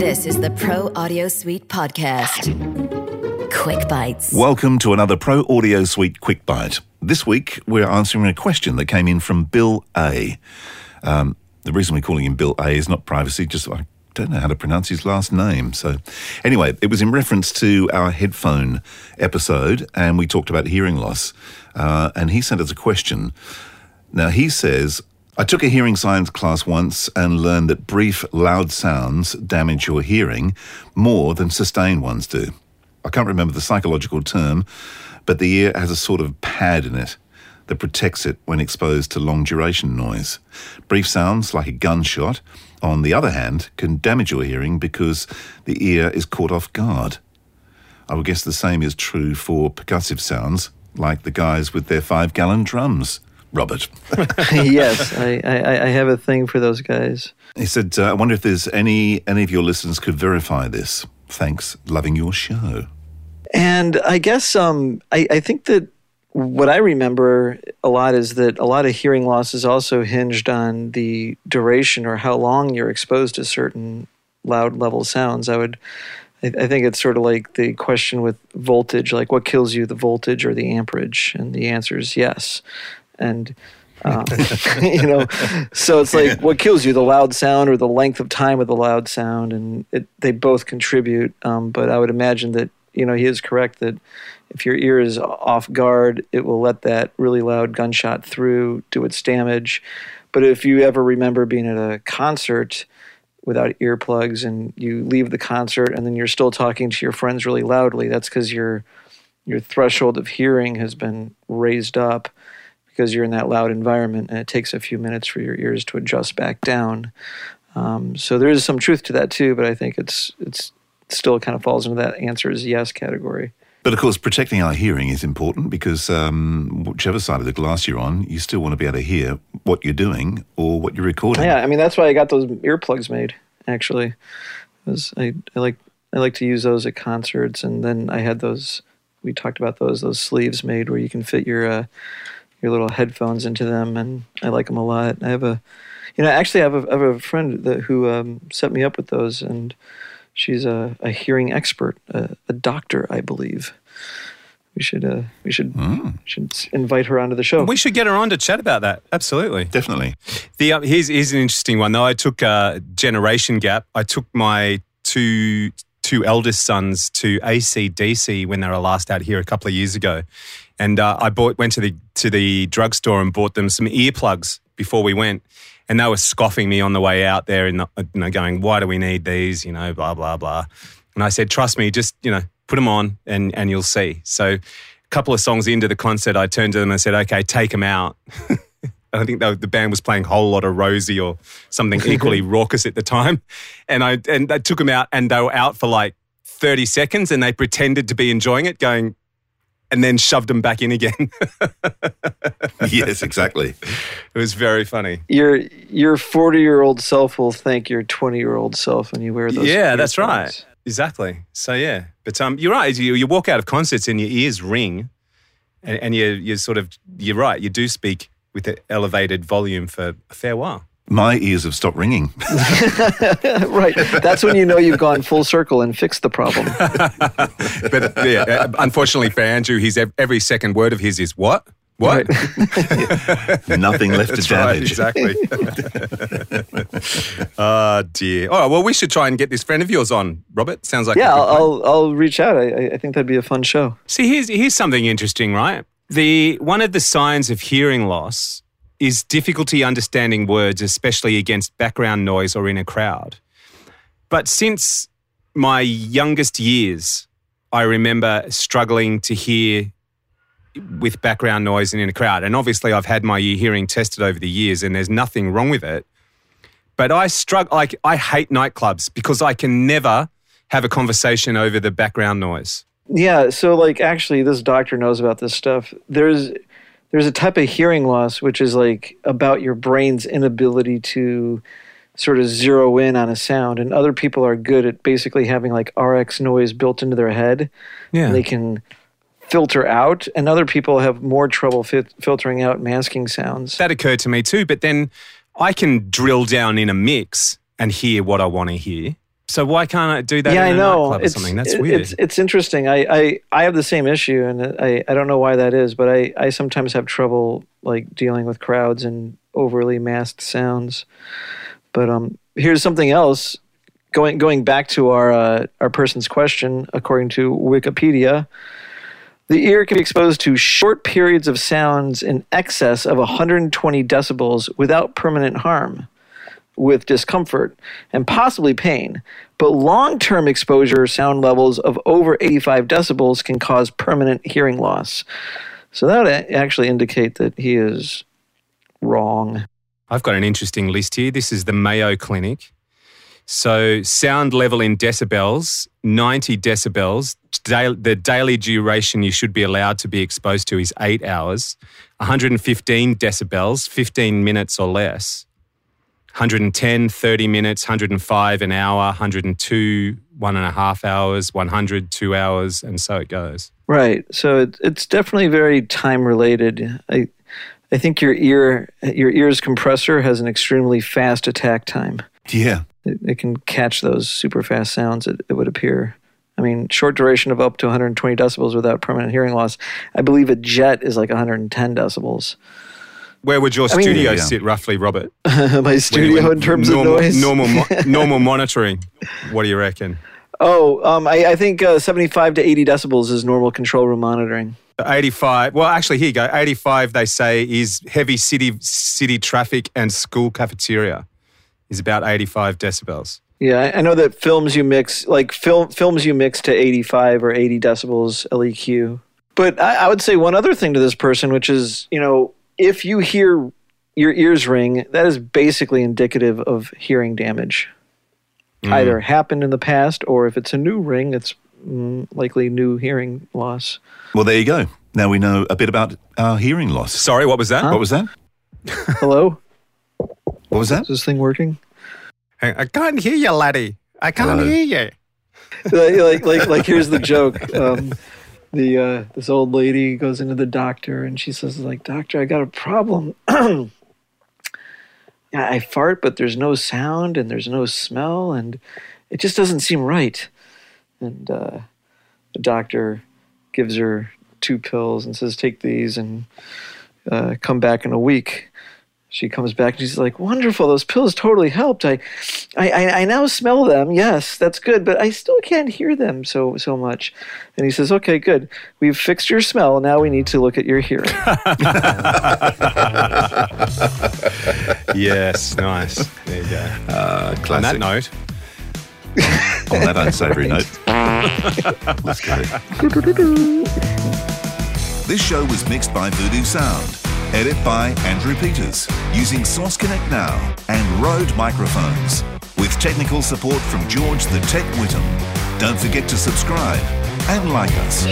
This is the Pro Audio Suite podcast. Quick Bites. Welcome to another Pro Audio Suite Quick Bite. This week, we're answering a question that came in from Bill A. Um, the reason we're calling him Bill A is not privacy, just I don't know how to pronounce his last name. So, anyway, it was in reference to our headphone episode, and we talked about hearing loss. Uh, and he sent us a question. Now, he says, I took a hearing science class once and learned that brief, loud sounds damage your hearing more than sustained ones do. I can't remember the psychological term, but the ear has a sort of pad in it that protects it when exposed to long duration noise. Brief sounds, like a gunshot, on the other hand, can damage your hearing because the ear is caught off guard. I would guess the same is true for percussive sounds, like the guys with their five gallon drums. Robert. yes, I, I, I, have a thing for those guys. He said, uh, I wonder if there's any, any of your listeners could verify this. Thanks. Loving your show. And I guess um, I, I think that what I remember a lot is that a lot of hearing loss is also hinged on the duration or how long you're exposed to certain loud level sounds. I would, I, I think it's sort of like the question with voltage, like what kills you, the voltage or the amperage? And the answer is yes. And um, you know, so it's like what kills you, the loud sound or the length of time of the loud sound, and it, they both contribute. Um, but I would imagine that you know he is correct that if your ear is off guard, it will let that really loud gunshot through, do its damage. But if you ever remember being at a concert without earplugs and you leave the concert and then you're still talking to your friends really loudly, that's because your your threshold of hearing has been raised up because you're in that loud environment and it takes a few minutes for your ears to adjust back down. Um, so there is some truth to that too, but I think it's it's still kind of falls into that answer is yes category. But of course, protecting our hearing is important because um, whichever side of the glass you're on, you still want to be able to hear what you're doing or what you're recording. Yeah, I mean that's why I got those earplugs made. Actually, because I, I like I like to use those at concerts, and then I had those. We talked about those those sleeves made where you can fit your uh, your little headphones into them, and I like them a lot. I have a, you know, actually I have a, I have a friend that, who um, set me up with those, and she's a, a hearing expert, a, a, doctor, I believe. We should uh, we should mm. should invite her onto the show. We should get her on to chat about that. Absolutely, definitely. The uh, here's here's an interesting one though. I took a generation gap. I took my two two eldest sons to ACDC when they were last out here a couple of years ago, and uh, I bought went to the to the drugstore and bought them some earplugs before we went. And they were scoffing me on the way out there and you know going why do we need these? You know blah blah blah. And i said trust me just you know put them on and and you'll see. So a couple of songs into the concert i turned to them and said okay take them out. I think the band was playing a Whole Lotta Rosie or something equally raucous at the time, and I and I took them out, and they were out for like thirty seconds, and they pretended to be enjoying it, going, and then shoved them back in again. yes, exactly. It was very funny. Your your forty year old self will thank your twenty year old self when you wear those. Yeah, that's right. Exactly. So yeah, but um, you're right. You, you walk out of concerts and your ears ring, and, and you you sort of you're right. You do speak with an elevated volume for a fair while my ears have stopped ringing. right. That's when you know you've gone full circle and fixed the problem. but yeah, uh, unfortunately for Andrew, he's every second word of his is what? What? Right. Nothing left That's to damage. Right, exactly. oh dear. Oh well, we should try and get this friend of yours on, Robert. Sounds like yeah. I'll, I'll, I'll reach out. I, I think that'd be a fun show. See, here's here's something interesting, right? The one of the signs of hearing loss is difficulty understanding words, especially against background noise or in a crowd. But since my youngest years, I remember struggling to hear with background noise and in a crowd. And obviously, I've had my hearing tested over the years, and there's nothing wrong with it. But I struggle, like, I hate nightclubs because I can never have a conversation over the background noise. Yeah. So, like, actually, this doctor knows about this stuff. There's, there's a type of hearing loss which is like about your brain's inability to sort of zero in on a sound. And other people are good at basically having like rx noise built into their head. Yeah. and they can filter out and other people have more trouble fit- filtering out masking sounds. That occurred to me too but then i can drill down in a mix and hear what i want to hear So why can't I do that yeah, in I know. It's, something? That's it- weird. It's, it's interesting. I, I, I have the same issue, and I, I don't know why that is, but I, I sometimes have trouble like dealing with crowds and overly masked sounds. But um, here's something else. Going going back to our uh, our person's question, according to Wikipedia, the ear can be exposed to short periods of sounds in excess of 120 decibels without permanent harm with discomfort and possibly pain. But long term exposure sound levels of over 85 decibels can cause permanent hearing loss. So that would actually indicate that he is wrong. I've got an interesting list here. This is the Mayo Clinic. So, sound level in decibels, 90 decibels. The daily duration you should be allowed to be exposed to is eight hours. 115 decibels, 15 minutes or less. 110, 30 minutes, 105 an hour, 102, one and a half hours, 100, two hours, and so it goes. Right. So it, it's definitely very time related. I, I think your ear, your ear's compressor has an extremely fast attack time. Yeah. It, it can catch those super fast sounds. It, it would appear. I mean, short duration of up to 120 decibels without permanent hearing loss. I believe a jet is like 110 decibels. Where would your mean- studio Yeah. sit roughly, Robert? My studio When- in terms normal, of noise. Normal, mo- normal monitoring. What do you reckon? Oh, um, I, I think uh, 75 to 80 decibels is normal control room monitoring. 85. Well, actually, here you go. 85, they say, is heavy city city traffic and school cafeteria. Is about 85 decibels. Yeah, I, I know that films you mix, like film films you mix to 85 or 80 decibels LEQ. But I, I would say one other thing to this person, which is, you know, if you hear your ears ring, that is basically indicative of hearing damage. Either happened in the past, or if it's a new ring, it's mm, likely new hearing loss. Well, there you go. Now we know a bit about our hearing loss. Sorry, what was that? What was that? Hello, What was that? is this thing working? I can't hear you, laddie. I can't Hello. hear you. like, like, like, like, here's the joke. Um, the uh, this old lady goes into the doctor and she says, like, doctor, I got a problem. I fart, but there's no sound and there's no smell, and it just doesn't seem right. And uh, the doctor gives her two pills and says, take these and uh, come back in a week. She comes back and she's like, "Wonderful! Those pills totally helped. I, I, I, I now smell them. Yes, that's good, but I still can't hear them so so much." And he says, "Okay, good. We've fixed your smell. Now we need to look at your hearing." Yes, nice. There you go. Uh, On that note, On that unsavoury note. Let's go. This show was mixed by Voodoo Sound. Edit by Andrew Peters. Using Source Connect Now and Rode microphones. With technical support from George the Tech Whittam. Don't forget to subscribe and like us.